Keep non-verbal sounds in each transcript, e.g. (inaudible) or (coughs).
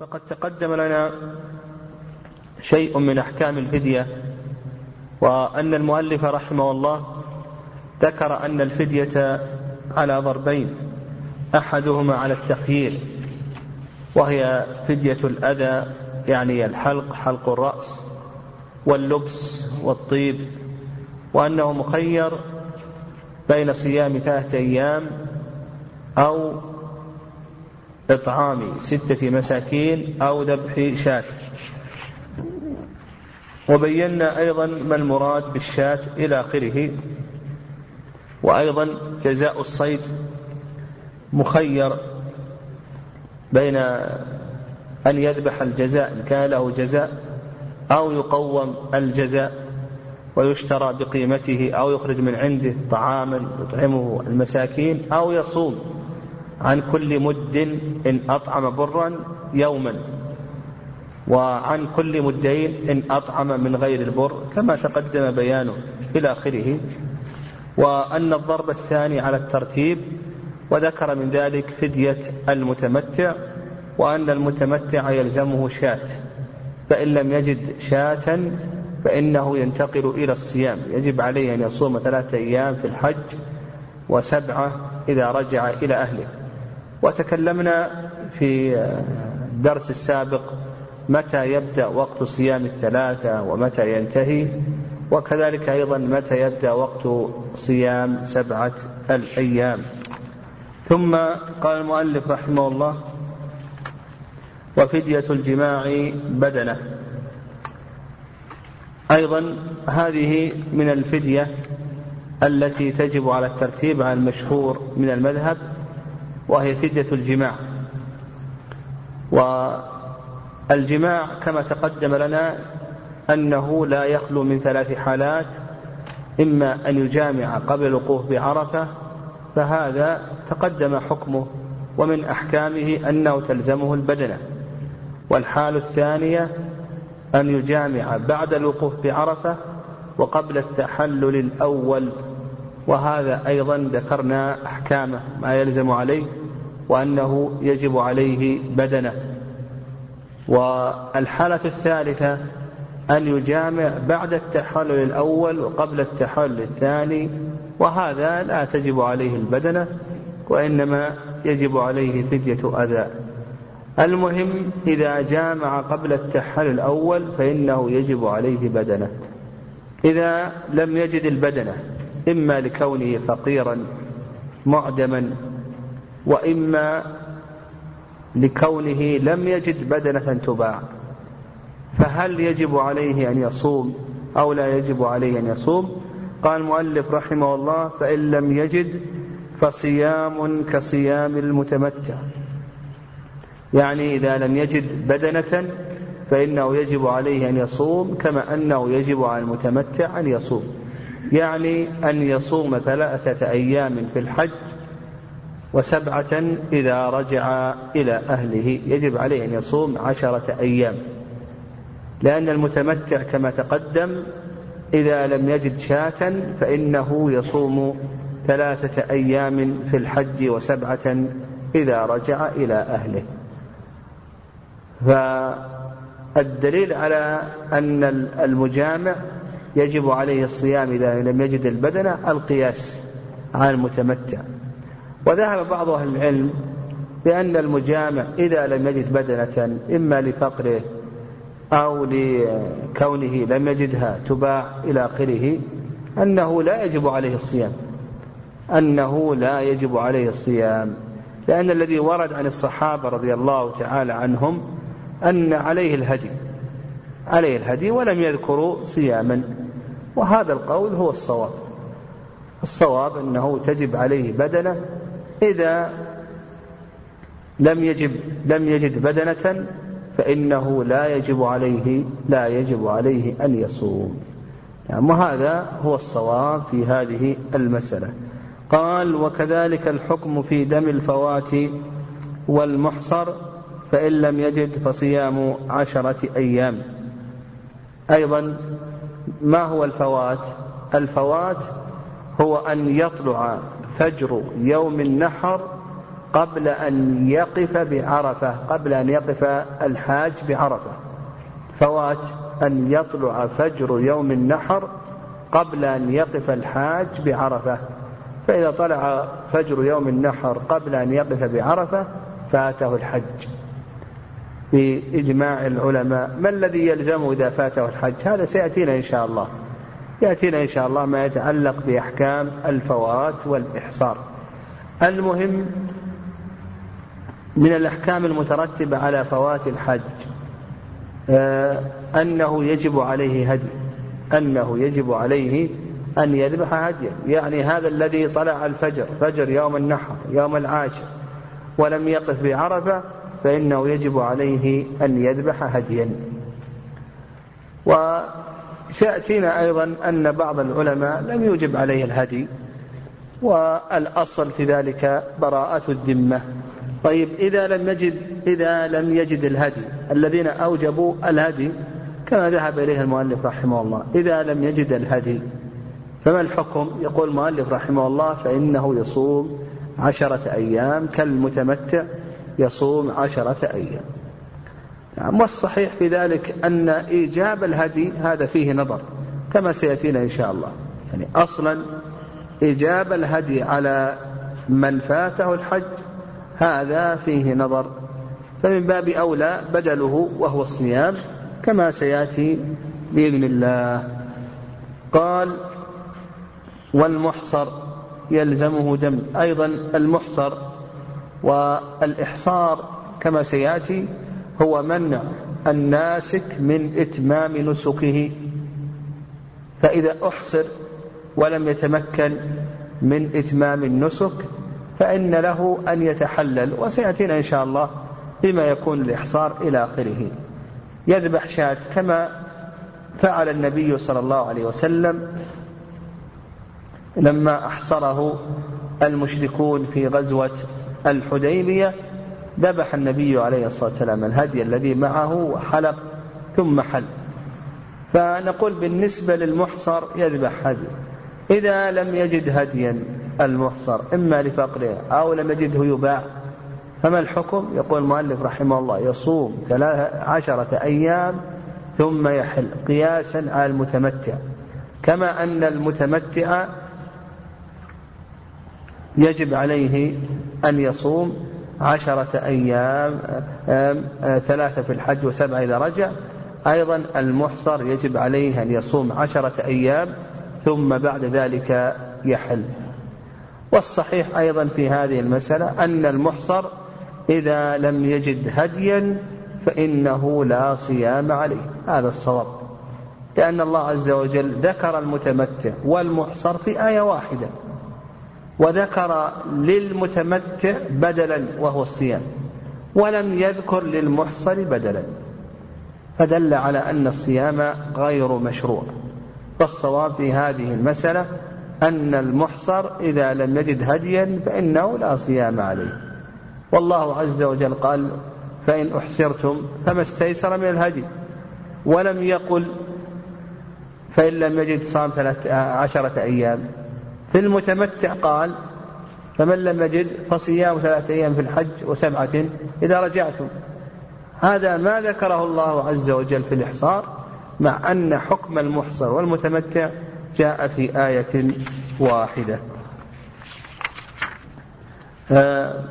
فقد تقدم لنا شيء من أحكام الفدية وأن المؤلف رحمه الله ذكر أن الفدية على ضربين أحدهما على التخيير وهي فدية الأذى يعني الحلق حلق الرأس واللبس والطيب وأنه مخير بين صيام ثلاثة أيام أو إطعام ستة مساكين أو ذبح شاة. وبينا أيضا ما المراد بالشاة إلى آخره. وأيضا جزاء الصيد مخير بين أن يذبح الجزاء إن كان له جزاء أو يقوم الجزاء ويشترى بقيمته أو يخرج من عنده طعاما يطعمه المساكين أو يصوم. عن كل مد إن أطعم برا يوما وعن كل مدين إن أطعم من غير البر كما تقدم بيانه إلى آخره. وأن الضرب الثاني على الترتيب وذكر من ذلك فدية المتمتع وأن المتمتع يلزمه شاة فإن لم يجد شاة فإنه ينتقل إلى الصيام. يجب عليه أن يصوم ثلاثة أيام في الحج وسبعة إذا رجع إلى أهله. وتكلمنا في الدرس السابق متى يبدأ وقت صيام الثلاثة ومتى ينتهي وكذلك أيضا متى يبدأ وقت صيام سبعة الأيام. ثم قال المؤلف رحمه الله وفدية الجماع بدنة. أيضا هذه من الفدية التي تجب على الترتيب على المشهور من المذهب وهي فدية الجماع. والجماع كما تقدم لنا أنه لا يخلو من ثلاث حالات إما أن يجامع قبل الوقوف بعرفة فهذا تقدم حكمه ومن أحكامه أنه تلزمه البدنة. والحال الثانية أن يجامع بعد الوقوف بعرفة وقبل التحلل الأول وهذا أيضا ذكرنا أحكامه ما يلزم عليه وأنه يجب عليه بدنة. والحالة الثالثة أن يجامع بعد التحلل الأول وقبل التحلل الثاني وهذا لا تجب عليه البدنة وإنما يجب عليه فدية أذى. المهم إذا جامع قبل التحلل الأول فإنه يجب عليه بدنة. إذا لم يجد البدنة إما لكونه فقيرا معدما وإما لكونه لم يجد بدنة تباع. فهل يجب عليه أن يصوم أو لا يجب عليه أن يصوم؟ قال المؤلف رحمه الله فإن لم يجد فصيام كصيام المتمتع. يعني إذا لم يجد بدنة فإنه يجب عليه أن يصوم كما أنه يجب على المتمتع أن يصوم. يعني أن يصوم ثلاثة أيام في الحج وسبعة إذا رجع إلى أهله. يجب عليه أن يصوم عشرة أيام. لأن المتمتع كما تقدم إذا لم يجد شاة فإنه يصوم ثلاثة أيام في الحج وسبعة إذا رجع إلى أهله. فالدليل على أن المجامع يجب عليه الصيام إذا لم يجد البدنة القياس على المتمتع. وذهب بعض أهل العلم بأن المجامع إذا لم يجد بدنة إما لفقره أو لكونه لم يجدها تباع إلى آخره أنه لا يجب عليه الصيام. أنه لا يجب عليه الصيام. لأن الذي ورد عن الصحابة رضي الله تعالى عنهم أن عليه الهدي عليه الهدي ولم يذكروا صياما. وهذا القول هو الصواب. الصواب أنه تجب عليه بدنة إذا لم يجب لم يجد بدنة فإنه لا يجب عليه لا يجب عليه أن يصوم. يعني وهذا هو الصواب في هذه المسألة. قال وكذلك الحكم في دم الفوات والمحصر فإن لم يجد فصيام عشرة أيام. أيضا ما هو الفوات؟ الفوات هو أن يطلع فجر يوم النحر قبل أن يقف بعرفة قبل أن يقف الحاج بعرفة. فوات أن يطلع فجر يوم النحر قبل أن يقف الحاج بعرفة. فإذا طلع فجر يوم النحر قبل أن يقف بعرفة فاته الحج. بإجماع العلماء. ما الذي يلزمه إذا فاته الحج؟ هذا سيأتينا إن شاء الله. يأتينا إن شاء الله ما يتعلق بأحكام الفوات والإحصار. المهم من الأحكام المترتبة على فوات الحج آه، أنه يجب عليه هدي أنه يجب عليه أن يذبح هديا. يعني هذا الذي طلع الفجر فجر يوم النحر يوم العاشر ولم يقف بعرفة فإنه يجب عليه أن يذبح هديا. وسيأتينا أيضا أن بعض العلماء لم يوجب عليه الهدي والأصل في ذلك براءة الذمة. طيب إذا لم يجد إذا لم يجد الهدي الذين أوجبوا الهدي كما ذهب إليه المؤلف رحمه الله. إذا لم يجد الهدي فما الحكم؟ يقول المؤلف رحمه الله فإنه يصوم عشرة أيام كالمتمتع. يصوم عشرة أيام. نعم والصحيح في ذلك أن إيجاب الهدي هذا فيه نظر كما سيأتينا إن شاء الله. يعني أصلا إيجاب الهدي على من فاته الحج هذا فيه نظر. فمن باب أولى بدله وهو الصيام كما سيأتي بإذن الله. قال والمحصر يلزمه دم أيضا المحصر والإحصار كما سيأتي هو منع الناسك من إتمام نسكه. فإذا أحصر ولم يتمكن من إتمام النسك فإن له أن يتحلل وسيأتينا إن شاء الله بما يكون الإحصار إلى آخره. يذبح شاة كما فعل النبي صلى الله عليه وسلم لما أحصره المشركون في غزوة الحديبية ذبح النبي عليه الصلاة والسلام الهدي الذي معه وحلق ثم حل. فنقول بالنسبة للمحصر يذبح هدي. إذا لم يجد هديا المحصر إما لفقره أو لم يجده يباع فما الحكم؟ يقول المؤلف رحمه الله يصوم عشرة أيام ثم يحل قياسا على المتمتع. كما أن المتمتع يجب عليه أن يصوم عشرة أيام ثلاثة في الحج وسبعة إذا رجع. أيضا المحصر يجب عليه أن يصوم عشرة أيام ثم بعد ذلك يحل. والصحيح أيضا في هذه المسألة أن المحصر إذا لم يجد هديا فإنه لا صيام عليه. هذا الصواب. لأن الله عز وجل ذكر المتمتع والمحصر في آية واحدة. وذكر للمتمتع بدلا وهو الصيام ولم يذكر للمحصر بدلا. فدل على أن الصيام غير مشروع. فالصواب في هذه المسألة أن المحصر إذا لم يجد هديا فإنه لا صيام عليه. والله عز وجل قال فإن أحسرتم فما استيسر من الهدي ولم يقل فإن لم يجد صام ثلاثة عشرة أيام في المتمتع قال فمن لم يجد فصيام ثلاثة أيام في الحج وسبعة إذا رجعتم. هذا ما ذكره الله عز وجل في الإحصار مع أن حكم المحصر والمتمتع جاء في آية واحدة. آه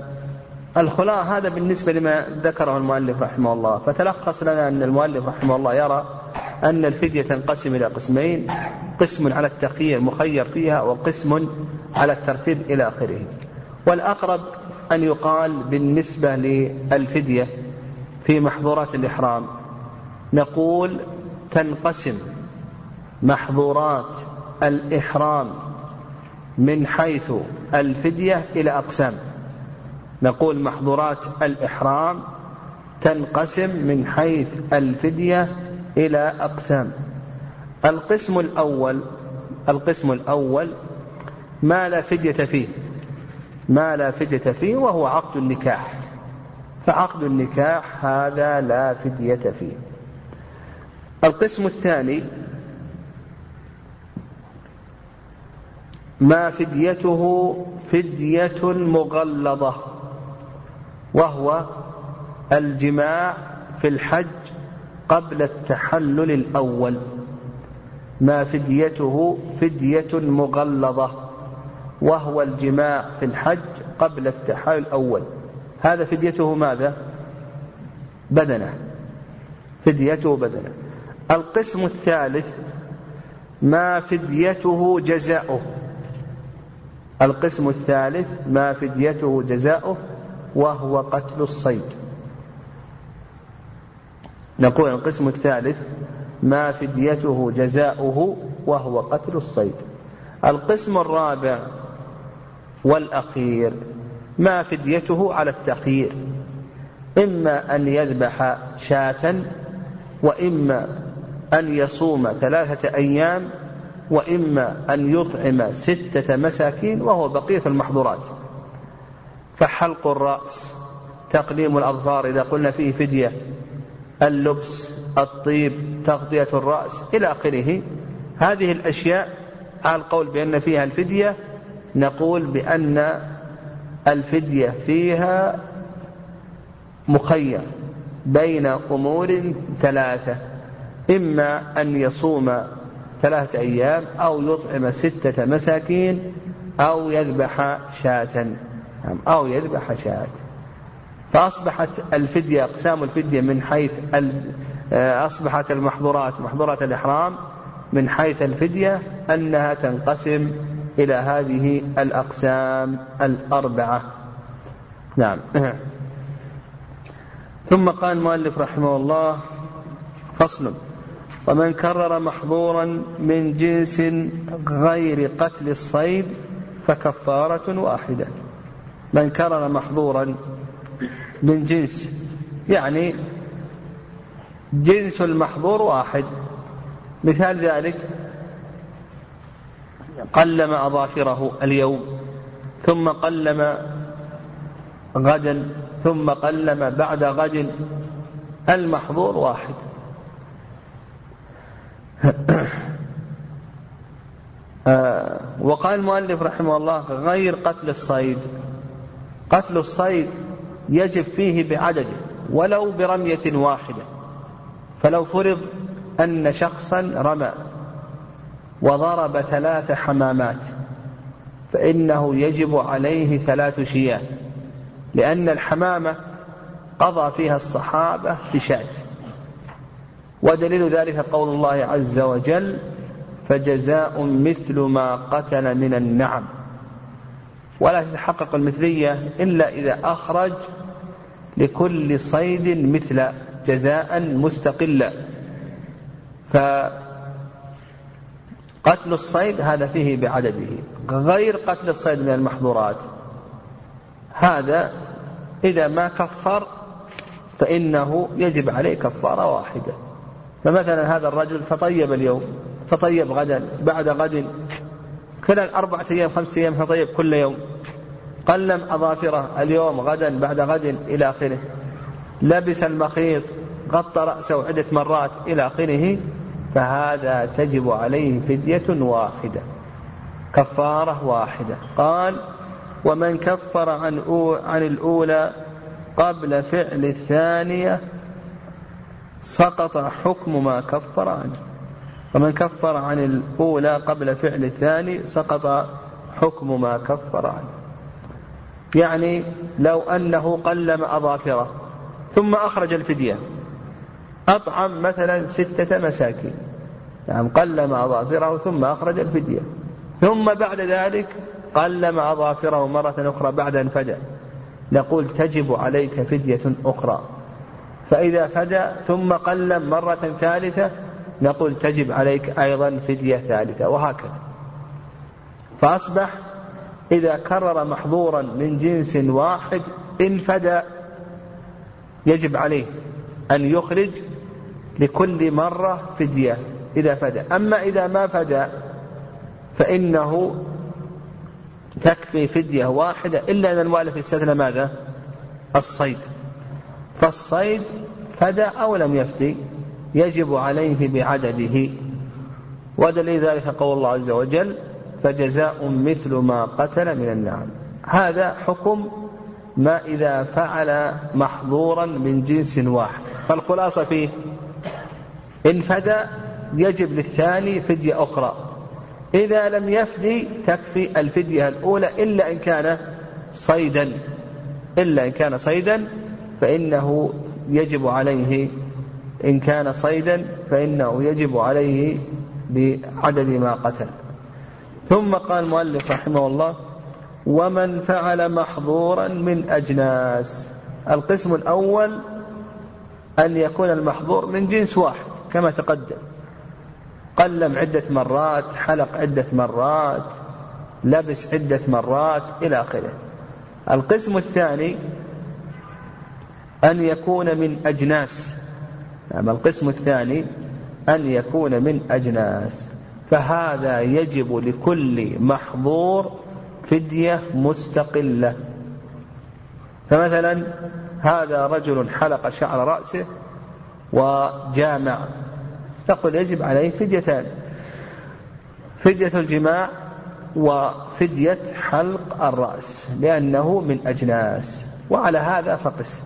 الخلاء هذا بالنسبة لما ذكره المؤلف رحمه الله. فتلخص لنا أن المؤلف رحمه الله يرى أن الفدية تنقسم إلى قسمين قسم على التخيير مخير فيها وقسم على الترتيب إلى آخره. والأقرب أن يقال بالنسبة للفدية في محظورات الإحرام نقول تنقسم محظورات الإحرام من حيث الفدية إلى أقسام. نقول محظورات الإحرام تنقسم من حيث الفدية إلى أقسام. القسم الأول القسم الأول ما لا فدية فيه. ما لا فدية فيه وهو عقد النكاح. فعقد النكاح هذا لا فدية فيه. القسم الثاني ما فديته فدية مغلظة وهو الجماع في الحج قبل التحلل الأول. ما فديته فدية مغلظة وهو الجماع في الحج قبل التحلل الأول. هذا فديته ماذا؟ بدنه. فديته بدنه. القسم الثالث ما فديته جزاؤه. القسم الثالث ما فديته جزاؤه وهو قتل الصيد. نقول القسم الثالث ما فديته جزاؤه وهو قتل الصيد. القسم الرابع والأخير ما فديته على التخيير. إما أن يذبح شاة وإما أن يصوم ثلاثة أيام وإما أن يطعم ستة مساكين وهو بقية المحظورات. فحلق الرأس تقليم الأظفار إذا قلنا فيه فدية. اللبس الطيب تغطية الرأس إلى آخره. هذه الأشياء على القول بأن فيها الفدية نقول بأن الفدية فيها مخير بين أمور ثلاثة. إما أن يصوم ثلاثة أيام أو يطعم ستة مساكين أو يذبح شاة. أو يذبح شاة. فأصبحت الفدية أقسام الفدية من حيث أصبحت المحظورات محظورات الإحرام من حيث الفدية أنها تنقسم إلى هذه الأقسام الأربعة. نعم. (clears throat) ثم قال المؤلف رحمه الله فصل. ومن كرر محظورا من جنس غير قتل الصيد فكفارة واحدة. من كرر محظورا من جنس يعني جنس المحظور واحد. مثال ذلك قلم أظافره اليوم ثم قلم غدا ثم قلم بعد غد المحظور واحد. آه، وقال المؤلف رحمه الله غير قتل الصيد. قتل الصيد يجب فيه بعدده ولو برمية واحدة. فلو فرض أن شخصا رمى وضرب ثلاث حمامات فإنه يجب عليه ثلاث شياه لأن الحمامة قضى فيها الصحابة بشاة. ودليل ذلك قول الله عز وجل فجزاء مثل ما قتل من النعم. ولا تتحقق المثلية إلا إذا أخرج لكل صيد مثل جزاء مستقلا. فقتل الصيد هذا فيه بعدده غير قتل الصيد من المحظورات. هذا إذا ما كفر فإنه يجب عليه كفارة واحدة. فمثلا هذا الرجل تطيب اليوم تطيب غدا بعد غد خلال أربعة أيام خمسة أيام تطيب كل يوم. قلم أظافره اليوم غدا بعد غد إلى آخره. لبس المخيط غطى رأسه عدة مرات إلى آخره. فهذا تجب عليه فدية واحدة كفارة واحدة. قال ومن كفر عن عن الأولى قبل فعل الثانية سقط حكم ما كفر عنه. ومن كفر عن الأولى قبل فعل الثاني سقط حكم ما كفر عنه. يعني لو أنه قلم أظافره ثم أخرج الفدية أطعم مثلا ستة مساكين نعم قلم أظافره ثم أخرج الفدية ثم بعد ذلك قلم أظافره مرة أخرى بعد أن فدى نقول تجب عليك فدية أخرى فإذا فدى ثم قلم مرة ثالثة نقول تجب عليك أيضا فدية ثالثة وهكذا. فأصبح إذا كرر محظورا من جنس واحد إن فدى يجب عليه أن يخرج لكل مرة فدية إذا فدى. أما إذا ما فدى فإنه تكفي فدية واحدة إلا أن المؤلف استثنى ماذا؟ الصيد. فالصيد فدى أو لم يفدي؟ يجب عليه بعدده. ودليل ذلك قول الله عز وجل فجزاء مثل ما قتل من النعم. هذا حكم ما إذا فعل محظورا من جنس واحد. فالخلاصة فيه إن فدى يجب للثاني فدية أخرى. إذا لم يفدي تكفي الفدية الأولى إلا إن كان صيدا. إلا إن كان صيدا فإنه يجب عليه إن كان صيدا فإنه يجب عليه بعدد ما قتل. ثم قال المؤلف رحمه الله ومن فعل محظورا من أجناس. القسم الأول أن يكون المحظور من جنس واحد كما تقدم. قلم عدة مرات حلق عدة مرات لبس عدة مرات إلى آخره. القسم الثاني أن يكون من أجناس. نعم القسم الثاني أن يكون من أجناس. فهذا يجب لكل محظور فدية مستقلة. فمثلا هذا رجل حلق شعر رأسه وجامع. تقول يجب عليه فديتان. فدية الجماع وفدية حلق الرأس لأنه من أجناس. وعلى هذا فقس.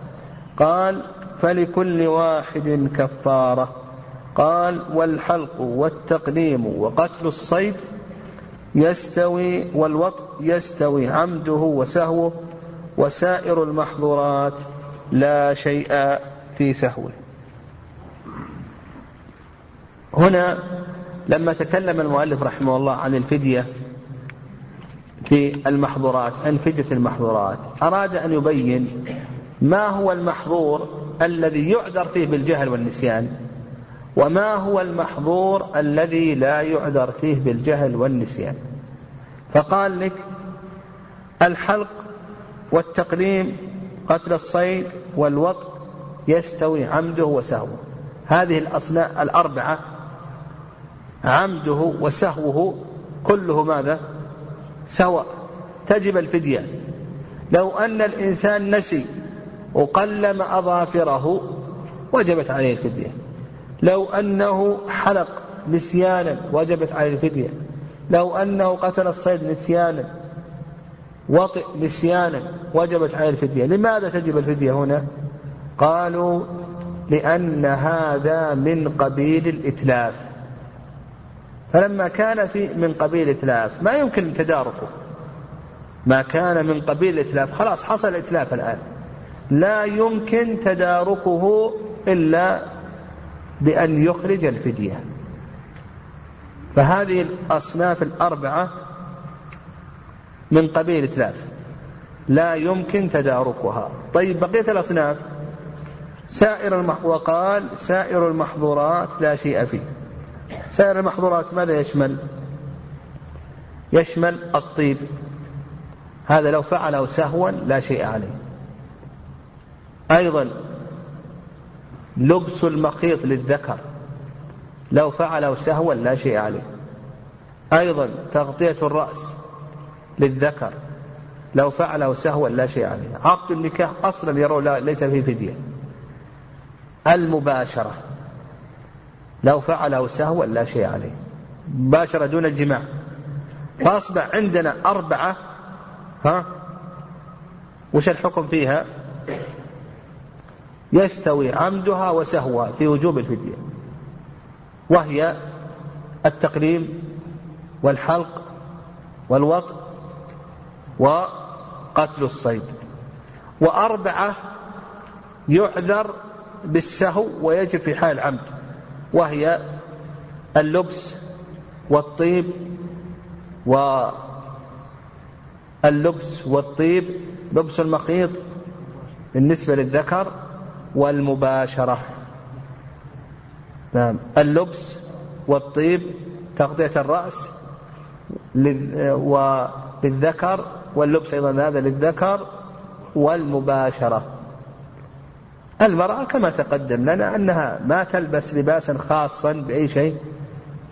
قال فلكل واحد كفارة. قال والحلق والتقليم وقتل الصيد يستوي والوطء يستوي عمده وسهوه وسائر المحظورات لا شيء في سهوه. هنا لما تكلم المؤلف رحمه الله عن الفدية في المحظورات عن فدية المحظورات أراد أن يبين ما هو المحظور الذي يعذر فيه بالجهل والنسيان وما هو المحظور الذي لا يعذر فيه بالجهل والنسيان. فقال لك الحلق والتقليم قتل الصيد والوطء يستوي عمده وسهوه. هذه الأصناف الأربعة عمده وسهوه كله ماذا؟ سواء. تجب الفدية. لو أن الإنسان نسي وقلم أظافره وجبت عليه الفدية. لو أنه حلق نسيانا وجبت عليه الفدية. لو أنه قتل الصيد نسيانا وطئ نسيانا وجبت عليه الفدية. لماذا تجب الفدية هنا؟ قالوا لأن هذا من قبيل الإتلاف. فلما كان في من قبيل الإتلاف ما يمكن تداركه. ما كان من قبيل الإتلاف. خلاص حصل الإتلاف الآن. لا يمكن تداركه إلا بأن يخرج الفدية. فهذه الأصناف الأربعة من قبيل إتلاف لا يمكن تداركها. طيب بقية الأصناف. سائر المح... وقال سائر المحظورات لا شيء فيه. سائر المحظورات ماذا يشمل؟ يشمل الطيب. هذا لو فعله سهوا لا شيء عليه. أيضا لبس المخيط للذكر لو فعله سهوا لا شيء عليه. أيضا تغطية الرأس للذكر لو فعله سهوا لا شيء عليه. عقد النكاح أصلا يرون ليس فيه فدية. المباشرة لو فعله سهوا لا شيء عليه. مباشرة دون الجماع. فأصبح عندنا أربعة ها؟ وش الحكم فيها؟ يستوي عمدها وسهوها في وجوب الفدية. وهي التقليم والحلق والوطء وقتل الصيد. وأربعة يعذر بالسهو ويجب في حال العمد وهي اللبس والطيب واللبس والطيب لبس المخيط بالنسبة للذكر والمباشرة. نعم. اللبس والطيب تغطية الرأس وللذكر واللبس أيضا هذا للذكر والمباشرة. المرأة كما تقدم لنا أنها ما تلبس لباسا خاصا بأي شيء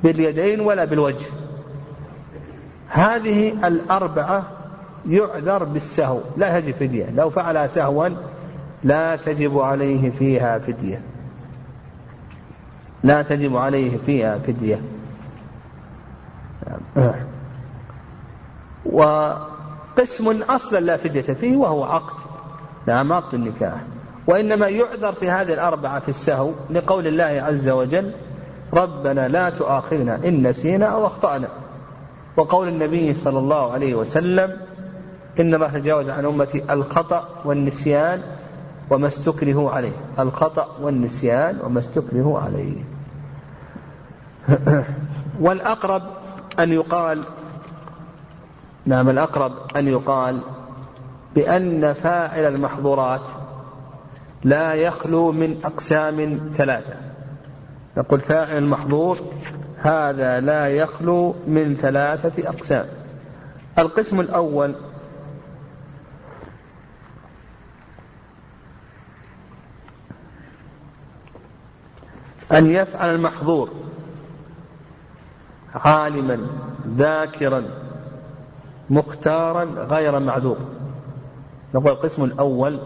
باليدين ولا بالوجه. هذه الأربعة يعذر بالسهو. لا يجب فدية لو فعلها سهوا لا تجب عليه فيها فدية. لا تجب عليه فيها فدية. وقسم أصلا لا فدية فيه وهو عقد. نعم عقد النكاح. وإنما يعذر في هذه الأربعة في السهو لقول الله عز وجل ربنا لا تؤاخذنا إن نسينا أو أخطأنا. وقول النبي صلى الله عليه وسلم إن الله تجاوز عن أمتي الخطأ والنسيان وما استكرهوا عليه. الخطأ والنسيان وما استكرهوا عليه. (clears throat) والأقرب أن يقال نعم الأقرب أن يقال بأن فاعل المحظورات لا يخلو من أقسام ثلاثة. نقول فاعل المحظور هذا لا يخلو من ثلاثة أقسام. القسم الأول أن يفعل المحظور عالما ذاكرا مختارا غير معذور. نقول القسم الأول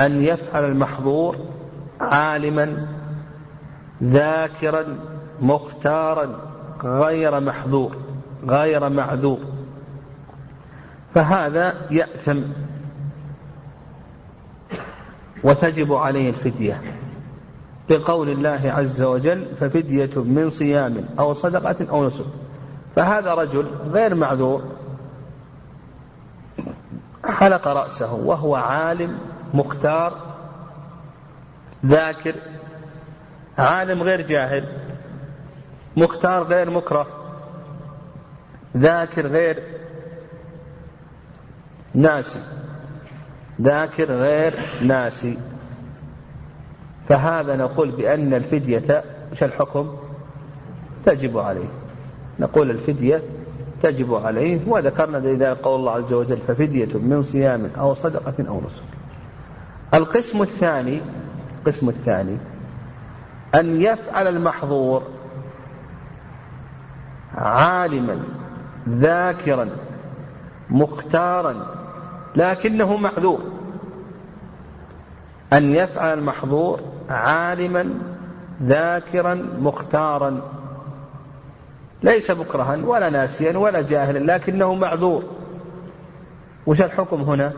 أن يفعل المحظور عالما ذاكرا مختارا غير محظور غير معذور. فهذا يأثم وتجب عليه الفدية. لقول الله عز وجل ففدية من صيام أو صدقة أو نسك. فهذا رجل غير معذور حلق رأسه وهو عالم مختار ذاكر عالم غير جاهل مختار غير مكره ذاكر غير ناسي ذاكر غير ناسي. فهذا نقول بأن الفدية إيش الحكم؟ تجب عليه. نقول الفدية تجب عليه وذكرنا إذا قول الله عز وجل ففدية من صيام أو صدقة أو نسك. القسم الثاني القسم الثاني أن يفعل المحظور عالما ذاكرا مختارا لكنه معذور. أن يفعل المحظور عالما ذاكرا مختارا. ليس مكرها ولا ناسيا ولا جاهلا لكنه معذور. وش الحكم هنا؟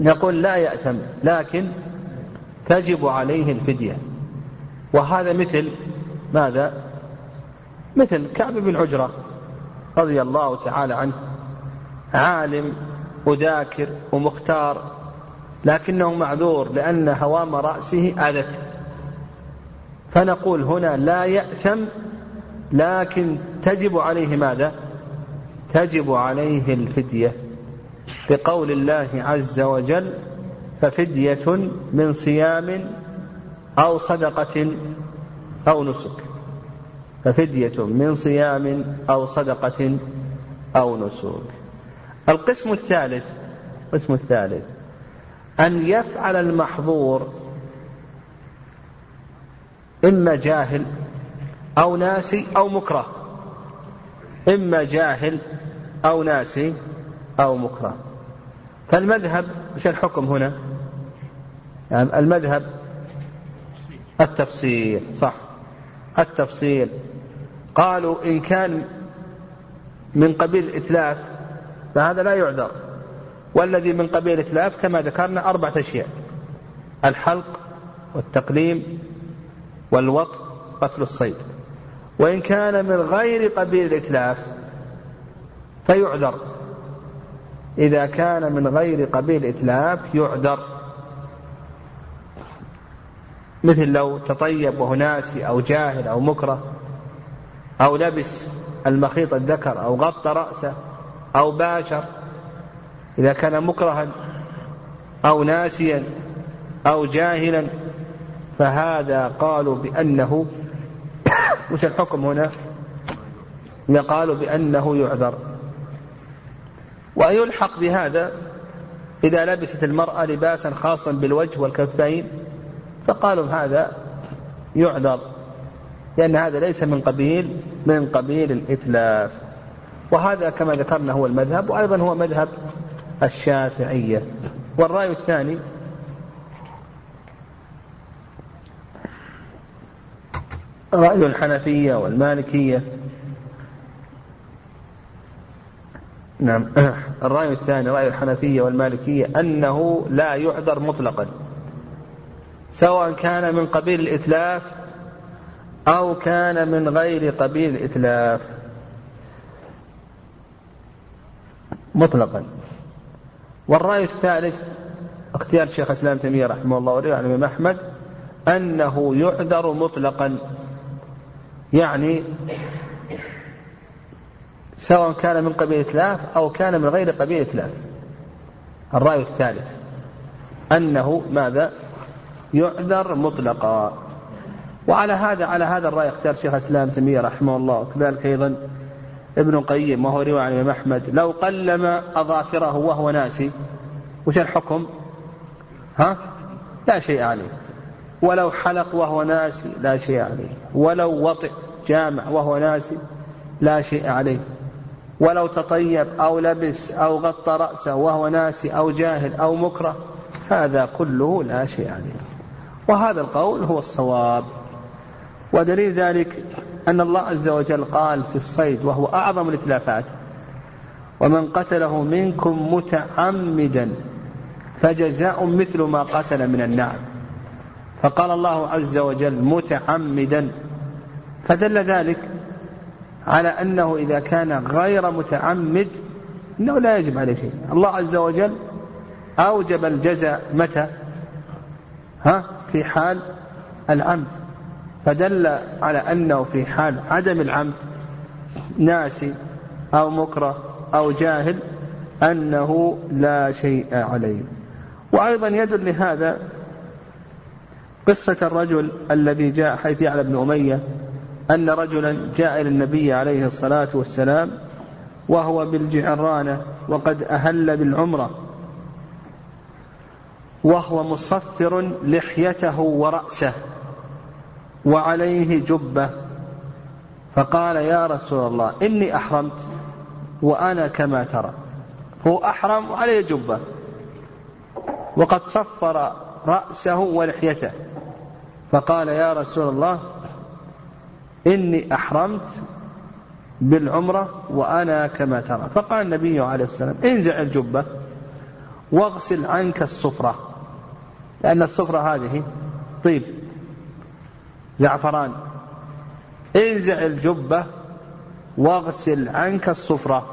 نقول لا يأثم لكن تجب عليه الفدية. وهذا مثل ماذا؟ مثل كعب بن عجرة رضي الله تعالى عنه عالم وذاكر ومختار. لكنه معذور لأن هوام رأسه آذته فنقول هنا لا يأثم لكن تجب عليه ماذا؟ تجب عليه الفدية. بقول الله عز وجل ففدية من صيام أو صدقة أو نسك. ففدية من صيام أو صدقة أو نسك. القسم الثالث القسم الثالث أن يفعل المحظور إما جاهل أو ناسي أو مكره. إما جاهل أو ناسي أو مكره. فالمذهب إيش الحكم هنا؟ يعني المذهب التفصيل صح. التفصيل. قالوا إن كان من قبيل الإتلاف فهذا لا يعذر. والذي من قبيل الإتلاف كما ذكرنا أربعة أشياء. الحلق والتقليم والوط قتل الصيد. وإن كان من غير قبيل الإتلاف فيعذر. إذا كان من غير قبيل الإتلاف يعذر. مثل لو تطيب وهو ناسي أو جاهل أو مكره أو لبس المخيط الذكر أو غطى رأسه أو باشر إذا كان مكرها أو ناسيا أو جاهلا فهذا قالوا بأنه (coughs) وش الحكم هنا؟ قالوا بأنه يعذر. ويلحق بهذا إذا لبست المرأة لباسا خاصا بالوجه والكفين فقالوا هذا يعذر لأن هذا ليس من قبيل من قبيل الإتلاف. وهذا كما ذكرنا هو المذهب وأيضا هو مذهب الشافعية. والرأي الثاني؟ رأي الحنفية والمالكية. نعم. (coughs) الرأي الثاني رأي الحنفية والمالكية أنه لا يعذر مطلقا. سواء كان من قبيل الإتلاف أو كان من غير قبيل الإتلاف. مطلقا. والرأي الثالث اختيار شيخ الإسلام تيمية رحمه الله ورضي عن الإمام أحمد أنه يعذر مطلقا. يعني سواء كان من قبيل إتلاف أو كان من غير قبيل إتلاف الرأي الثالث أنه ماذا؟ يعذر مطلقا. وعلى هذا على هذا الرأي اختار شيخ الإسلام تيمية رحمه الله. وكذلك أيضا ابن القيم وهو رواية عن الإمام أحمد. لو قلم أظافره وهو ناسي وش الحكم؟ ها؟ لا شيء عليه. ولو حلق وهو ناسي لا شيء عليه. ولو وطئ جامع وهو ناسي لا شيء عليه. ولو تطيب أو لبس أو غطى رأسه وهو ناسي أو جاهل أو مكره هذا كله لا شيء عليه. وهذا القول هو الصواب. ودليل ذلك أن الله عز وجل قال في الصيد وهو أعظم الإتلافات ومن قتله منكم متعمدا فجزاء مثل ما قتل من النعم فقال الله عز وجل متعمدا فدل ذلك على أنه إذا كان غير متعمد أنه لا يجب عليه شيء. الله عز وجل أوجب الجزاء متى؟ ها؟ في حال العمد. فدل على أنه في حال عدم العمد ناسي أو مكره أو جاهل أنه لا شيء عليه. وأيضا يدل لهذا قصة الرجل الذي جاء حيث يعلى بن أمية أن رجلا جاء إلى النبي عليه الصلاة والسلام وهو بالجعرانة وقد أهل بالعمرة وهو مصفر لحيته ورأسه. وعليه جبة. فقال يا رسول الله إني أحرمت وأنا كما ترى. هو أحرم وعليه جبة. وقد صفر رأسه ولحيته. فقال يا رسول الله إني أحرمت بالعمرة وأنا كما ترى. فقال النبي عليه السلام انزع الجبة واغسل عنك الصفرة. لأن الصفرة هذه طيب. زعفران. انزع الجبة واغسل عنك الصفرة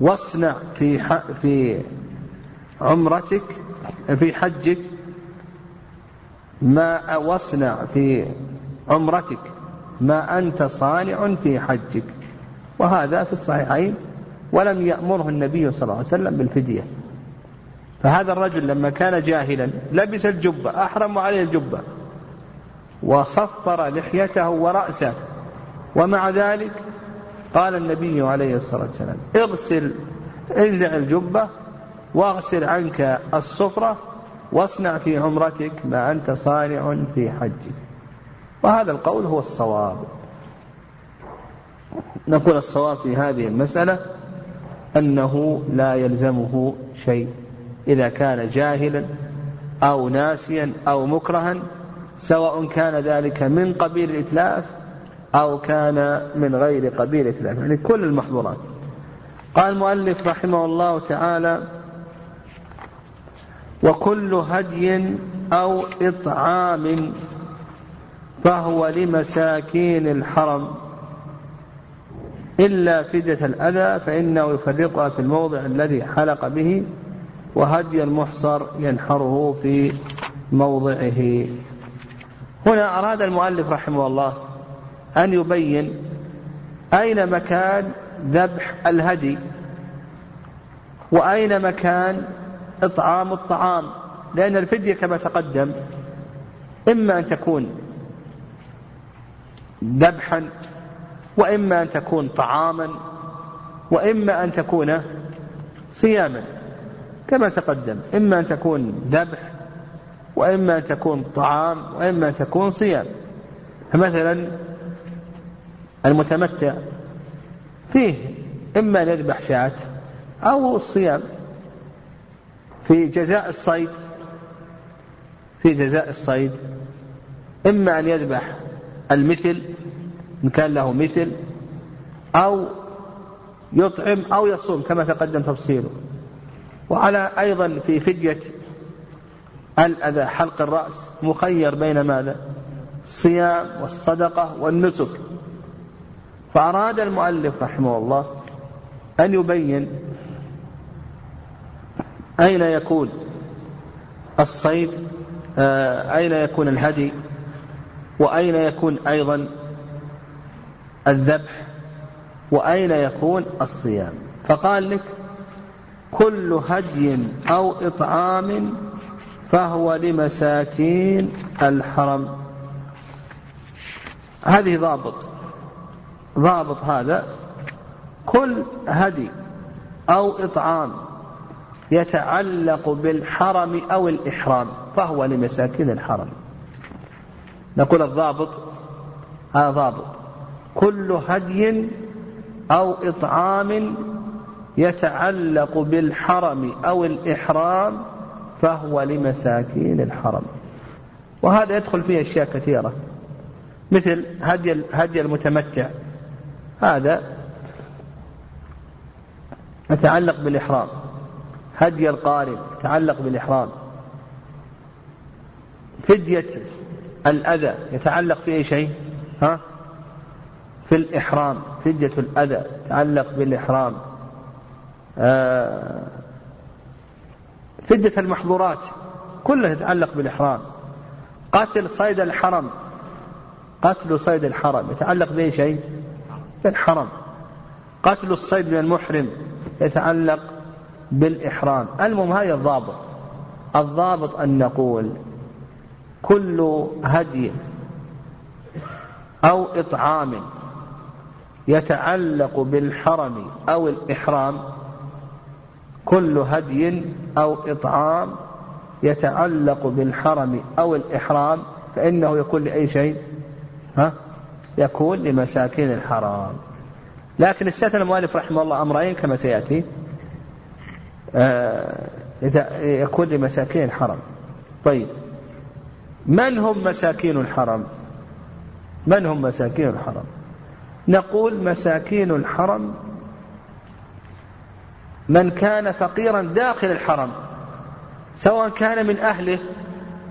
واصنع في في عمرتك في حجك ما واصنع في عمرتك ما أنت صانع في حجك. وهذا في الصحيحين ولم يأمره النبي صلى الله عليه وسلم بالفدية. فهذا الرجل لما كان جاهلا لبس الجبة أحرم عليه الجبة. وصفر لحيته ورأسه. ومع ذلك قال النبي عليه الصلاة والسلام اغسل انزع الجبة واغسل عنك الصفرة واصنع في عمرتك ما أنت صانع في حجك. وهذا القول هو الصواب. نقول الصواب في هذه المسألة أنه لا يلزمه شيء إذا كان جاهلا أو ناسيا أو مكرها سواء كان ذلك من قبيل الإتلاف أو كان من غير قبيل الإتلاف. يعني كل المحظورات. قال المؤلف رحمه الله تعالى وكل هدي أو إطعام فهو لمساكين الحرم. إلا فدية الأذى فإنه يفرقها في الموضع الذي حلق به وهدي المحصر ينحره في موضعه. هنا أراد المؤلف رحمه الله أن يبين أين مكان ذبح الهدي وأين مكان إطعام الطعام لأن الفدية كما تقدم إما أن تكون ذبحا وإما أن تكون طعاما وإما أن تكون صياما كما تقدم إما أن تكون ذبح وإما أن تكون طعام وإما أن تكون صيام. فمثلا المتمتع فيه إما أن يذبح شاة أو الصيام في جزاء الصيد في جزاء الصيد. إما أن يذبح المثل إن كان له مثل أو يطعم أو يصوم كما تقدم تفصيله. وعلى أيضا في فدية الأذى حلق الرأس مخير بين ماذا؟ الصيام والصدقة والنسك. فأراد المؤلف رحمه الله أن يبين أين يكون الصيد آه، أين يكون الهدي وأين يكون أيضا الذبح وأين يكون الصيام. فقال لك كل هدي أو إطعام فهو لمساكين الحرم. هذه ضابط. ضابط هذا كل هدي أو إطعام يتعلق بالحرم أو الإحرام فهو لمساكين الحرم. نقول الضابط هذا ضابط. كل هدي أو إطعام يتعلق بالحرم أو الإحرام فهو لمساكين الحرم. وهذا يدخل فيه أشياء كثيرة. مثل هدي هدي المتمتع. هذا يتعلق بالإحرام. هدي القارب يتعلق بالإحرام. فدية الأذى يتعلق في أي شيء؟ ها؟ في الإحرام. فدية الأذى يتعلق بالإحرام. آه فدية المحظورات كلها تتعلق بالإحرام. قتل صيد الحرم. قتل صيد الحرم يتعلق بأي شيء؟ في الحرم قتل الصيد من المحرم يتعلق بالإحرام. المهم هذا الضابط. الضابط أن نقول كل هدي أو إطعام يتعلق بالحرم أو الإحرام كل هدي أو إطعام يتعلق بالحرم أو الإحرام فإنه يكون لأي شيء ها؟ يكون لمساكين الحرام. لكن استثنى المؤلف رحمه الله أمرين كما سيأتي. آه يكون لمساكين الحرم. طيب من هم مساكين الحرم؟ من هم مساكين الحرم؟ نقول مساكين الحرم من كان فقيرا داخل الحرم سواء كان من أهله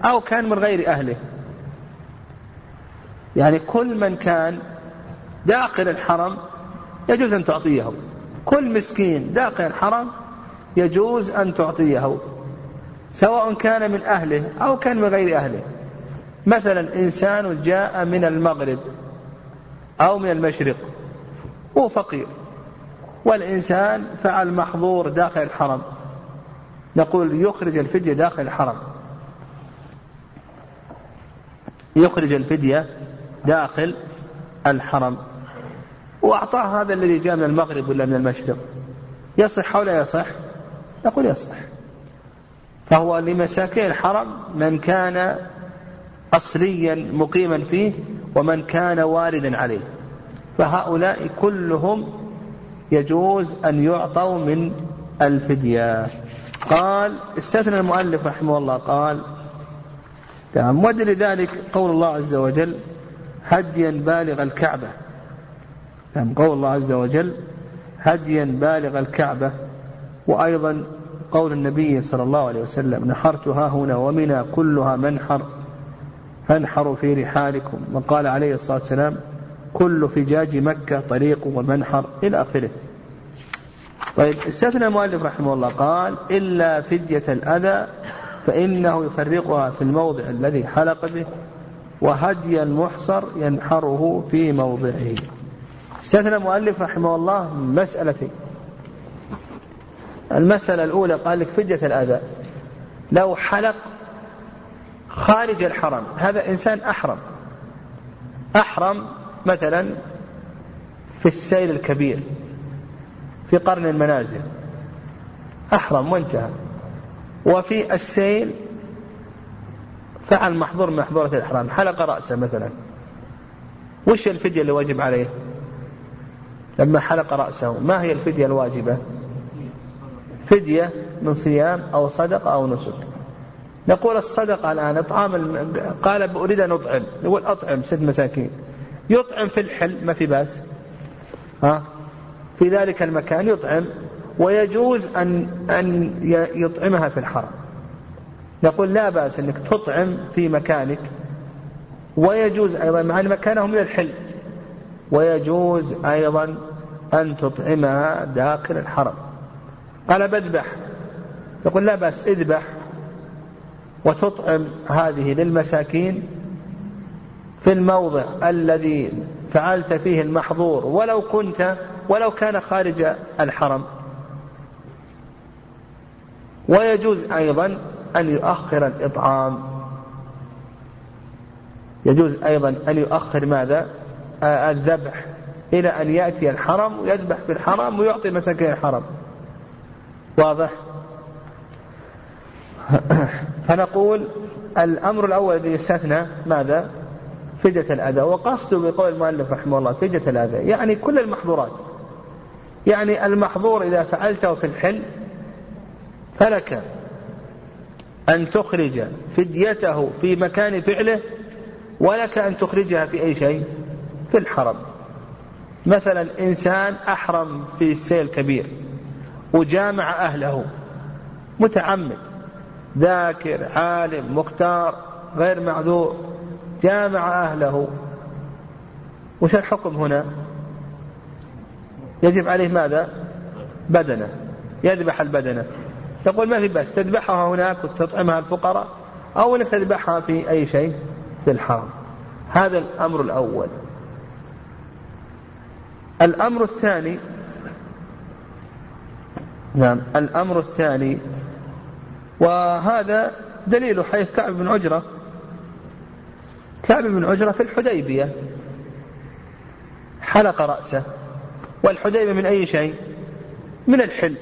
أو كان من غير أهله. يعني كل من كان داخل الحرم يجوز أن تعطيه. كل مسكين داخل الحرم يجوز أن تعطيه. سواء كان من أهله أو كان من غير أهله. مثلا إنسان جاء من المغرب أو من المشرق هو فقير. والإنسان فعل محظور داخل الحرم. نقول يخرج الفدية داخل الحرم. يخرج الفدية داخل الحرم. وأعطاه هذا الذي جاء من المغرب ولا من المشرق. يصح أو لا يصح؟ نقول يصح. فهو لمساكين الحرم من كان أصليا مقيما فيه ومن كان واردا عليه. فهؤلاء كلهم يجوز أن يعطوا من الفدية. قال استثنى المؤلف رحمه الله قال نعم ودل ذلك قول الله عز وجل هديا بالغ الكعبة. نعم قول الله عز وجل هديا بالغ الكعبة. وأيضا قول النبي صلى الله عليه وسلم نحرت ها هنا ومنى كلها منحر فانحروا في رحالكم. وقال عليه الصلاة والسلام كل فجاج مكة طريق ومنحر إلى آخره. طيب استثنى المؤلف رحمه الله قال إلا فدية الأذى فإنه يفرقها في الموضع الذي حلق به وهدي المحصر ينحره في موضعه. استثنى المؤلف رحمه الله مسألتين. المسألة الأولى قال لك فدية الأذى. لو حلق خارج الحرم هذا إنسان أحرم. أحرم مثلا في السيل الكبير في قرن المنازل أحرم وانتهى. وفي السيل فعل محظور من محظورة الإحرام حلق رأسه مثلا. وش الفدية اللي واجب عليه؟ لما حلق رأسه ما هي الفدية الواجبة؟ فدية من صيام أو صدقة أو نسك. نقول الصدقة الآن إطعام قال أريد أن أطعم نقول أطعم ست مساكين. يطعم في الحل ما في بأس. ها؟ في ذلك المكان يطعم ويجوز أن أن يطعمها في الحرم. نقول لا بأس أنك تطعم في مكانك. ويجوز أيضا مع أن مكانه من الحل. ويجوز أيضا أن تطعمها داخل الحرم. قال بذبح. يقول لا بأس اذبح وتطعم هذه للمساكين في الموضع الذي فعلت فيه المحظور ولو كنت ولو كان خارج الحرم. ويجوز أيضا أن يؤخر الإطعام. يجوز أيضا أن يؤخر ماذا؟ آه، الذبح. إلى أن يأتي الحرم ويذبح في الحرم ويعطي مساكين الحرم. واضح؟ (coughs) فنقول الأمر الأول الذي يستثنى ماذا؟ فدية الأذى. وقصده بقول المؤلف رحمه الله فدية الأذى. يعني كل المحظورات. يعني المحظور إذا فعلته في الحل فلك أن تخرج فديته في مكان فعله ولك أن تخرجها في أي شيء؟ في الحرم. مثلا إنسان أحرم في السيل كبير وجامع أهله. متعمد. ذاكر عالم مختار غير معذور. جامع أهله. وش الحكم هنا؟ يجب عليه ماذا؟ بدنة. يذبح البدنة. يقول ما في بس تذبحها هناك وتطعمها الفقراء أو أنك تذبحها في أي شيء في الحرم. هذا الأمر الأول. الأمر الثاني نعم الأمر الثاني وهذا دليل حيث كعب بن عجرة كعب بن عجرة في الحديبية. حلق رأسه. والحديبية من أي شيء؟ من الحل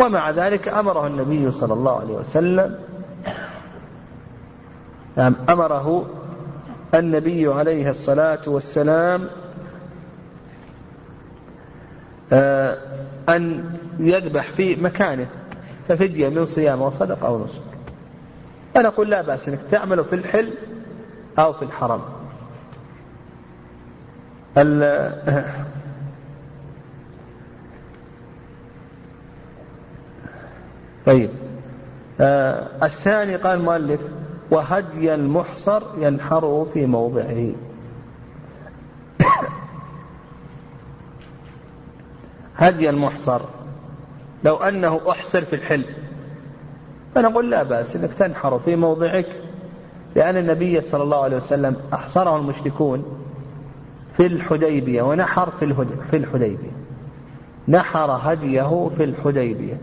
ومع ذلك أمره النبي صلى الله عليه وسلم نعم أمره النبي عليه الصلاة والسلام آه، أن يذبح في مكانه ففدية من صيام وصدق أو نسك أنا أقول لا بأس أنك تعمل في الحل أو في الحرم. طيب. آه الثاني قال المؤلف وهدي المحصر ينحره في موضعه. (coughs) هدي المحصر. لو أنه أحصر في الحل فنقول لا بأس أنك تنحر في موضعك. لأن النبي صلى الله عليه وسلم أحصره المشركون في الحديبية ونحر في في الحديبية. نحر هديه في الحديبية.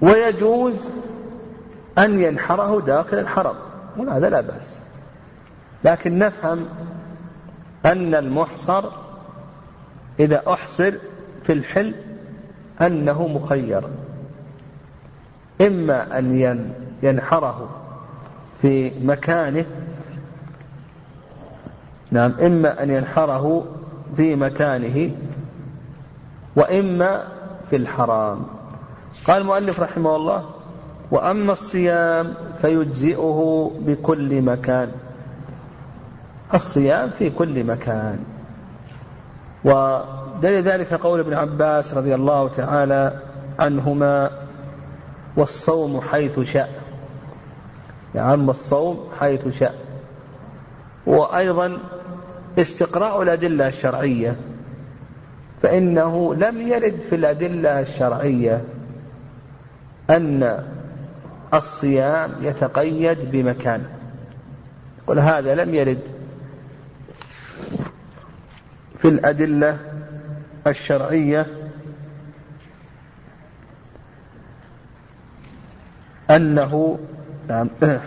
ويجوز أن ينحره داخل الحرم. وهذا لا بأس. لكن نفهم أن المحصر إذا أحصر في الحل أنه مخير. إما أن ينحره في مكانه نعم إما أن ينحره في مكانه وإما في الحرام. قال المؤلف رحمه الله وأما الصيام فيجزئه بكل مكان. الصيام في كل مكان. ودليل ذلك قول ابن عباس رضي الله تعالى عنهما والصوم حيث شاء. يعم الصوم حيث شاء. وأيضا استقراء الأدلة الشرعية. فإنه لم يرد في الأدلة الشرعية أن الصيام يتقيد بمكان. قل هذا لم يرد في الأدلة الشرعية أنه نعم. (clears throat)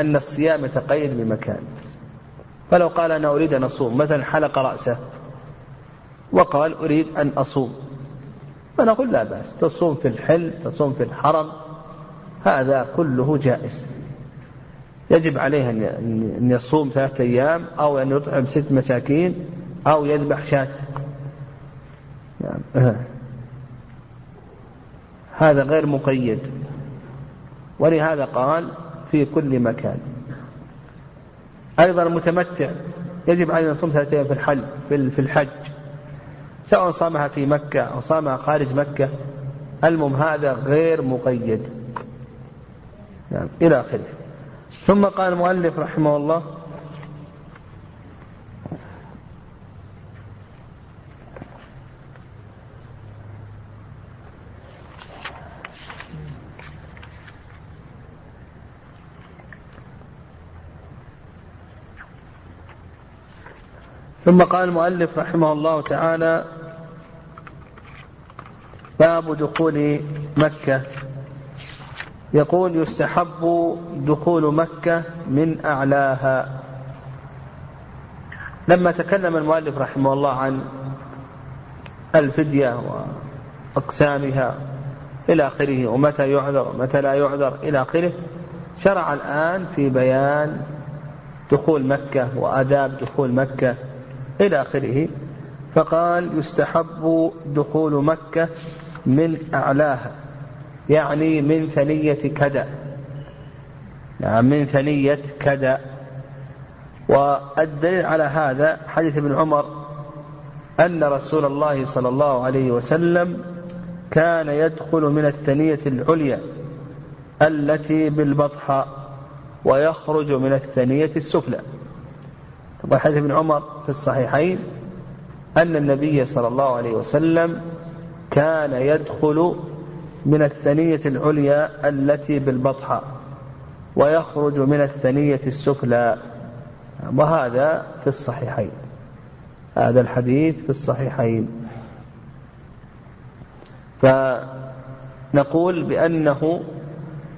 أن الصيام يتقيد بمكان. فلو قال أنا أريد أن أصوم مثلا حلق رأسه وقال أريد أن أصوم. فنقول لا بأس تصوم في الحل تصوم في الحرم هذا كله جائز. يجب عليه أن يصوم ثلاثة أيام أو أن يطعم ست مساكين أو يذبح شاة. يعني (clears throat) هذا غير مقيد. ولهذا قال في كل مكان. أيضا المتمتع يجب عليه أن يصوم ثلاثة في الحج في الحج. سواء صامها في مكة أو صامها خارج مكة. المهم هذا غير مقيد. يعني إلى آخره. ثم قال المؤلف رحمه الله ثم قال المؤلف رحمه الله تعالى باب دخول مكة. يقول يستحب دخول مكة من أعلاها. لما تكلم المؤلف رحمه الله عن الفدية وأقسامها إلى آخره ومتى يعذر ومتى لا يعذر إلى آخره شرع الآن في بيان دخول مكة وآداب دخول مكة. إلى آخره. فقال يستحب دخول مكة من أعلاها يعني من ثنية كذا نعم من ثنية كذا والدليل على هذا حديث ابن عمر أن رسول الله صلى الله عليه وسلم كان يدخل من الثنية العليا التي بالبطحاء ويخرج من الثنية السفلى. وحديث ابن عمر في الصحيحين أن النبي صلى الله عليه وسلم كان يدخل من الثنية العليا التي بالبطحة ويخرج من الثنية السفلى. وهذا في الصحيحين. هذا الحديث في الصحيحين. فنقول بأنه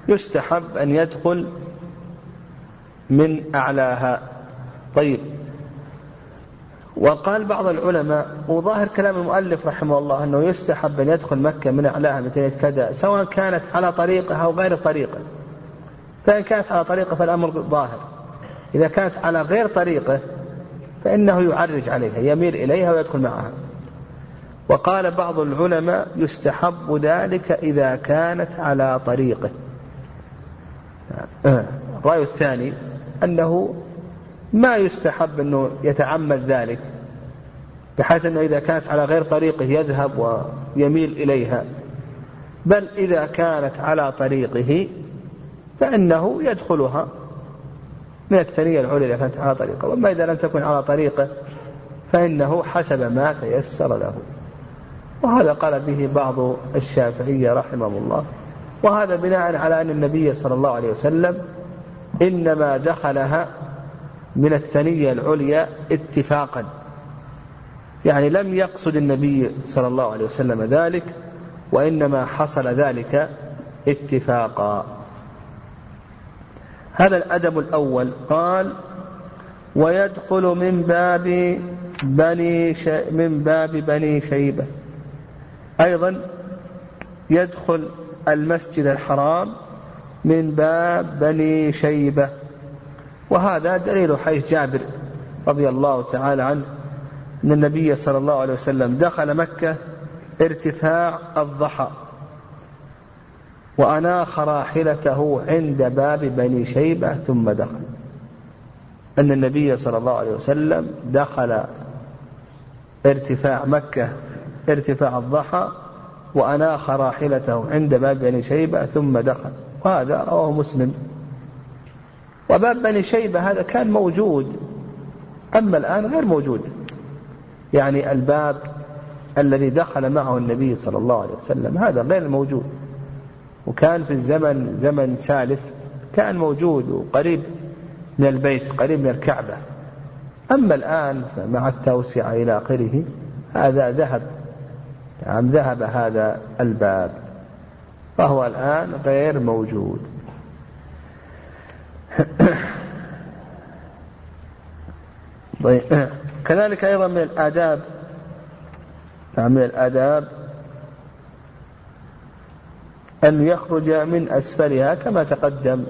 يستحب أن يدخل من أعلاها. طيب وقال بعض العلماء وظاهر كلام المؤلف رحمه الله أنه يستحب أن يدخل مكة من أعلاها مثل كذا سواء كانت على طريقة أو غير طريقة. فإن كانت على طريقة فالأمر ظاهر. إذا كانت على غير طريقة فإنه يعرج عليها يميل إليها ويدخل معها. وقال بعض العلماء يستحب ذلك إذا كانت على طريقه. الرأي الثاني أنه ما يستحب أنه يتعمد ذلك بحيث أنه إذا كانت على غير طريقه يذهب ويميل إليها. بل إذا كانت على طريقه فإنه يدخلها من الثانية العليا إذا كانت على طريقه. وأما إذا لم تكن على طريقه فإنه حسب ما تيسر له. وهذا قال به بعض الشافعية رحمهم الله. وهذا بناء على أن النبي صلى الله عليه وسلم إنما دخلها من الثنية العليا اتفاقا. يعني لم يقصد النبي صلى الله عليه وسلم ذلك وإنما حصل ذلك اتفاقا. هذا الأدب الأول قال ويدخل من باب بني ش... من باب بني شيبة. أيضا يدخل المسجد الحرام من باب بني شيبة. وهذا دليل حيث جابر رضي الله تعالى عنه أن النبي صلى الله عليه وسلم دخل مكة ارتفاع الضحى وأناخ راحلته عند باب بني شيبة ثم دخل. أن النبي صلى الله عليه وسلم دخل ارتفاع مكة ارتفاع الضحى وأناخ راحلته عند باب بني شيبة ثم دخل. وهذا رواه مسلم. وباب بني شيبة هذا كان موجود أما الآن غير موجود. يعني الباب الذي دخل معه النبي صلى الله عليه وسلم هذا غير موجود. وكان في الزمن زمن سالف كان موجود وقريب من البيت قريب من الكعبة. أما الآن مع التوسعة إلى آخره هذا ذهب. نعم ذهب هذا الباب. فهو الآن غير موجود. (coughs) طيب. كذلك أيضا من الآداب. نعم من الآداب. أن يخرج من أسفلها كما تقدم.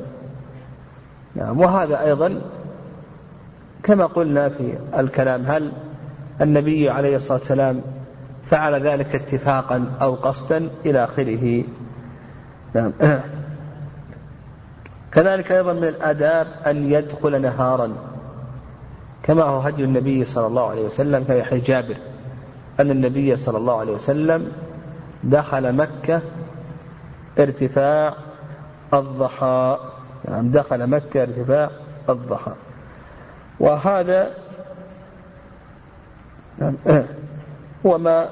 نعم وهذا أيضا كما قلنا في الكلام هل النبي عليه الصلاة والسلام فعل ذلك اتفاقا أو قصدا إلى آخره؟ نعم. (coughs) كذلك أيضا من الآداب أن يدخل نهارا كما هو هدي النبي صلى الله عليه وسلم في حديث جابر أن النبي صلى الله عليه وسلم دخل مكة ارتفاع الضحى يعني دخل مكة ارتفاع الضحى. وهذا (clears throat) هو ما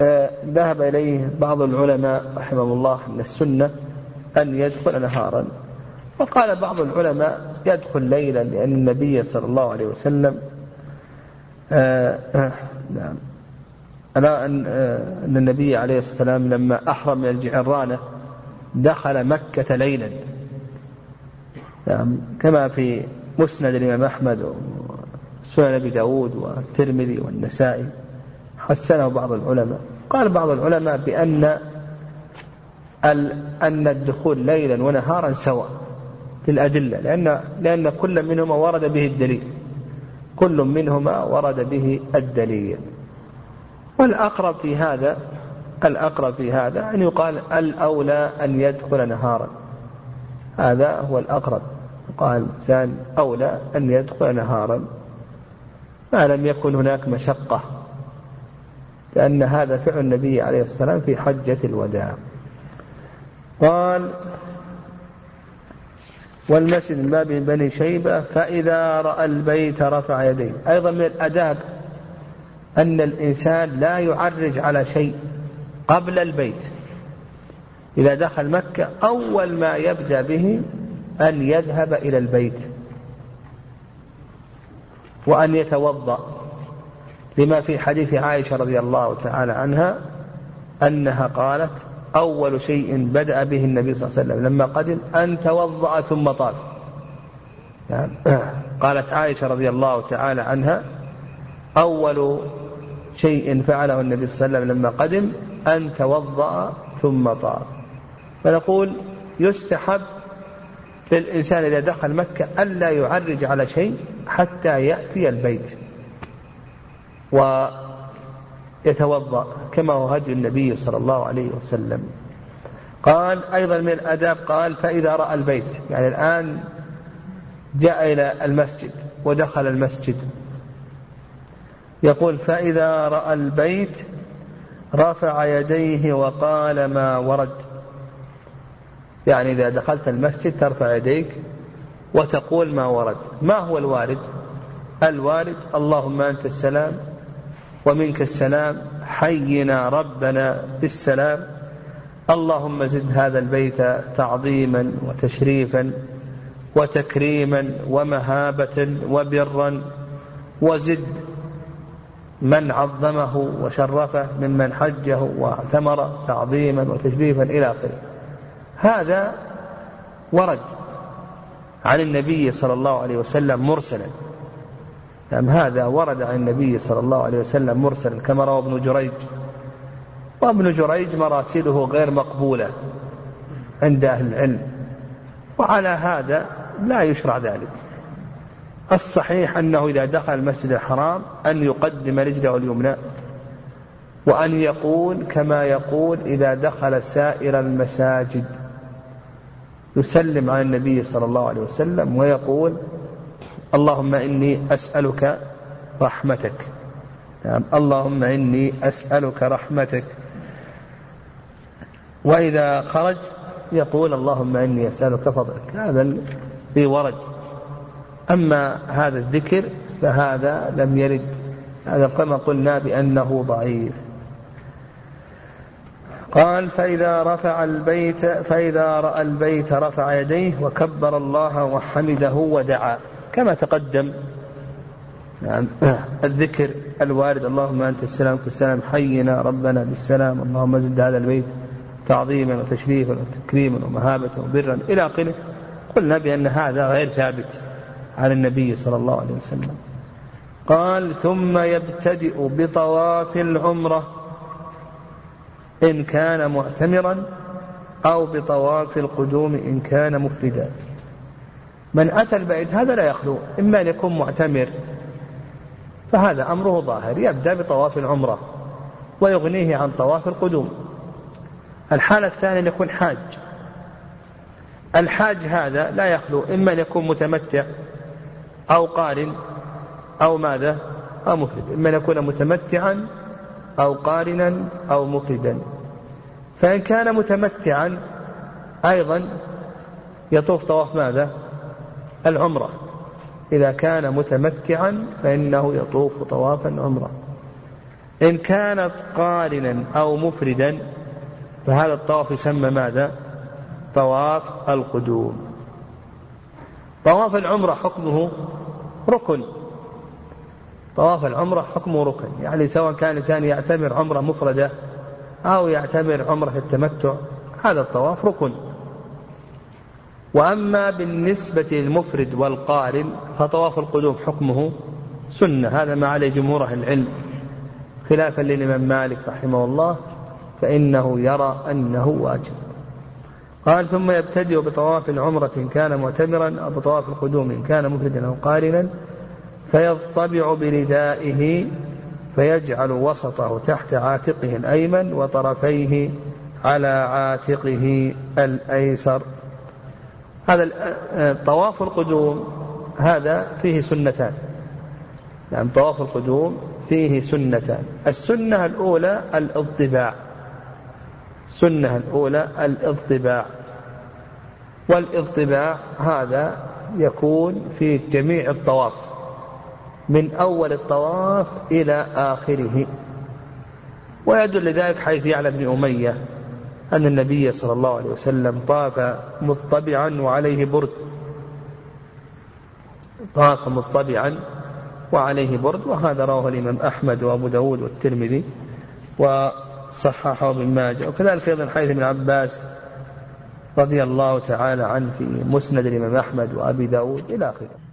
آه، ذهب إليه بعض العلماء رحمه الله من السنة أن يدخل نهارا. وقال بعض العلماء يدخل ليلا لأن النبي صلى الله عليه وسلم آه، آه، نعم ألا أن أن النبي عليه الصلاة والسلام لما أحرم من الجعرانة دخل مكة ليلا. نعم كما في مسند الإمام أحمد وسنن أبي داود والترمذي والنسائي حسنه بعض العلماء. قال بعض العلماء بأن أن الدخول ليلا ونهارا سواء. في الأدلة لأن لأن كل منهما ورد به الدليل. كل منهما ورد به الدليل. والأقرب في هذا الأقرب في هذا أن يقال الأولى أن يدخل نهارا. هذا هو الأقرب. قال الإنسان أولى أن يدخل نهارا. ما لم يكن هناك مشقة. لأن هذا فعل النبي عليه الصلاة والسلام في حجة الوداع. قال والمسجد من باب بني شيبة فإذا رأى البيت رفع يديه. أيضا من الأداب أن الإنسان لا يعرج على شيء قبل البيت. إذا دخل مكة أول ما يبدأ به أن يذهب إلى البيت وأن يتوضأ. لما في حديث عائشة رضي الله تعالى عنها أنها قالت أول شيء بدأ به النبي صلى الله عليه وسلم. لما قدم أن توضأ ثم طاف. يعني (clears throat) قالت عائشة رضي الله تعالى عنها أول شيء فعله النبي صلى الله عليه وسلم لما قدم أن توضأ ثم طاف. فنقول يستحب للإنسان إذا دخل مكة ألا يعرج على شيء حتى يأتي البيت. ويتوضأ كما هو هدي النبي صلى الله عليه وسلم. قال أيضا من الأداب قال فإذا رأى البيت يعني الآن جاء إلى المسجد ودخل المسجد. يقول فإذا رأى البيت رفع يديه وقال ما ورد. يعني إذا دخلت المسجد ترفع يديك وتقول ما ورد. ما هو الوارد؟ الوارد اللهم أنت السلام ومنك السلام حينا ربنا بالسلام. اللهم زد هذا البيت تعظيما وتشريفا وتكريما ومهابة وبرا. وزد من عظمه وشرفه ممن حجه واعتمر تعظيما وتشريفا إلى آخره. هذا ورد عن النبي صلى الله عليه وسلم مرسلا. نعم هذا ورد عن النبي صلى الله عليه وسلم مرسلا كما روى ابن جريج. وابن جريج مراسله غير مقبولة عند أهل العلم. وعلى هذا لا يشرع ذلك. الصحيح أنه إذا دخل المسجد الحرام أن يقدم رجله اليمنى وأن يقول كما يقول إذا دخل سائر المساجد. يسلم على النبي صلى الله عليه وسلم ويقول اللهم إني أسألك رحمتك. يعني اللهم إني أسألك رحمتك. وإذا خرج يقول اللهم إني أسألك فضلك. هذا في ورد. أما هذا الذكر فهذا لم يرد. هذا كما قلنا بأنه ضعيف. قال فإذا رفع البيت فإذا رأى البيت رفع يديه وكبر الله وحمده ودعا. كما تقدم يعني الذكر الوارد اللهم أنت السلام كالسلام حينا ربنا بالسلام اللهم زد هذا البيت تعظيما وتشريفا وتكريما ومهابة وبرا إلى آخره. قلنا بأن هذا غير ثابت عن النبي صلى الله عليه وسلم. قال ثم يبتدئ بطواف العمرة إن كان معتمرا أو بطواف القدوم إن كان مفردا. من أتى البيت هذا لا يخلو إما أن يكون معتمر. فهذا أمره ظاهر يبدأ بطواف العمرة ويغنيه عن طواف القدوم. الحالة الثانية أن يكون حاج. الحاج هذا لا يخلو إما أن يكون متمتع أو قارن أو ماذا أو مفرد. إما أن يكون متمتعا أو قارنا أو مفردا. فإن كان متمتعا أيضا يطوف طواف ماذا؟ العمرة. إذا كان متمتعا فإنه يطوف طواف العمرة إن كانت قارنا أو مفردا فهذا الطواف يسمى ماذا؟ طواف القدوم. طواف العمرة حكمه ركن. طواف العمرة حكمه ركن. يعني سواء كان الإنسان يعتمر عمرة مفردة أو يعتمر عمرة التمتع هذا الطواف ركن. وأما بالنسبة للمفرد والقارن فطواف القدوم حكمه سنة. هذا ما عليه جمهور أهل العلم. خلافا للإمام مالك رحمه الله فإنه يرى أنه واجب. قال ثم يبتدئ بطواف العمرة إن كان معتمرا أو بطواف القدوم إن كان مفردا أو قارنا فيضطبع بردائه فيجعل وسطه تحت عاتقه الأيمن وطرفيه على عاتقه الأيسر. هذا طواف القدوم هذا فيه سنتان. يعني طواف القدوم فيه سنتان. السنة الأولى الاضطباع. السنة الأولى الاضطباع. والاضطباع هذا يكون في جميع الطواف من أول الطواف إلى آخره. ويدل لذلك حيث يعلم بن أمية أن النبي صلى الله عليه وسلم طاف مضطبعا وعليه برد. طاف مضطبعا وعليه برد وهذا رواه الإمام أحمد وأبو داود والترمذي وصححه ابن ماجه. وكذلك أيضا حديث ابن عباس رضي الله تعالى عنه في مسند الإمام أحمد وأبي داود إلى آخره.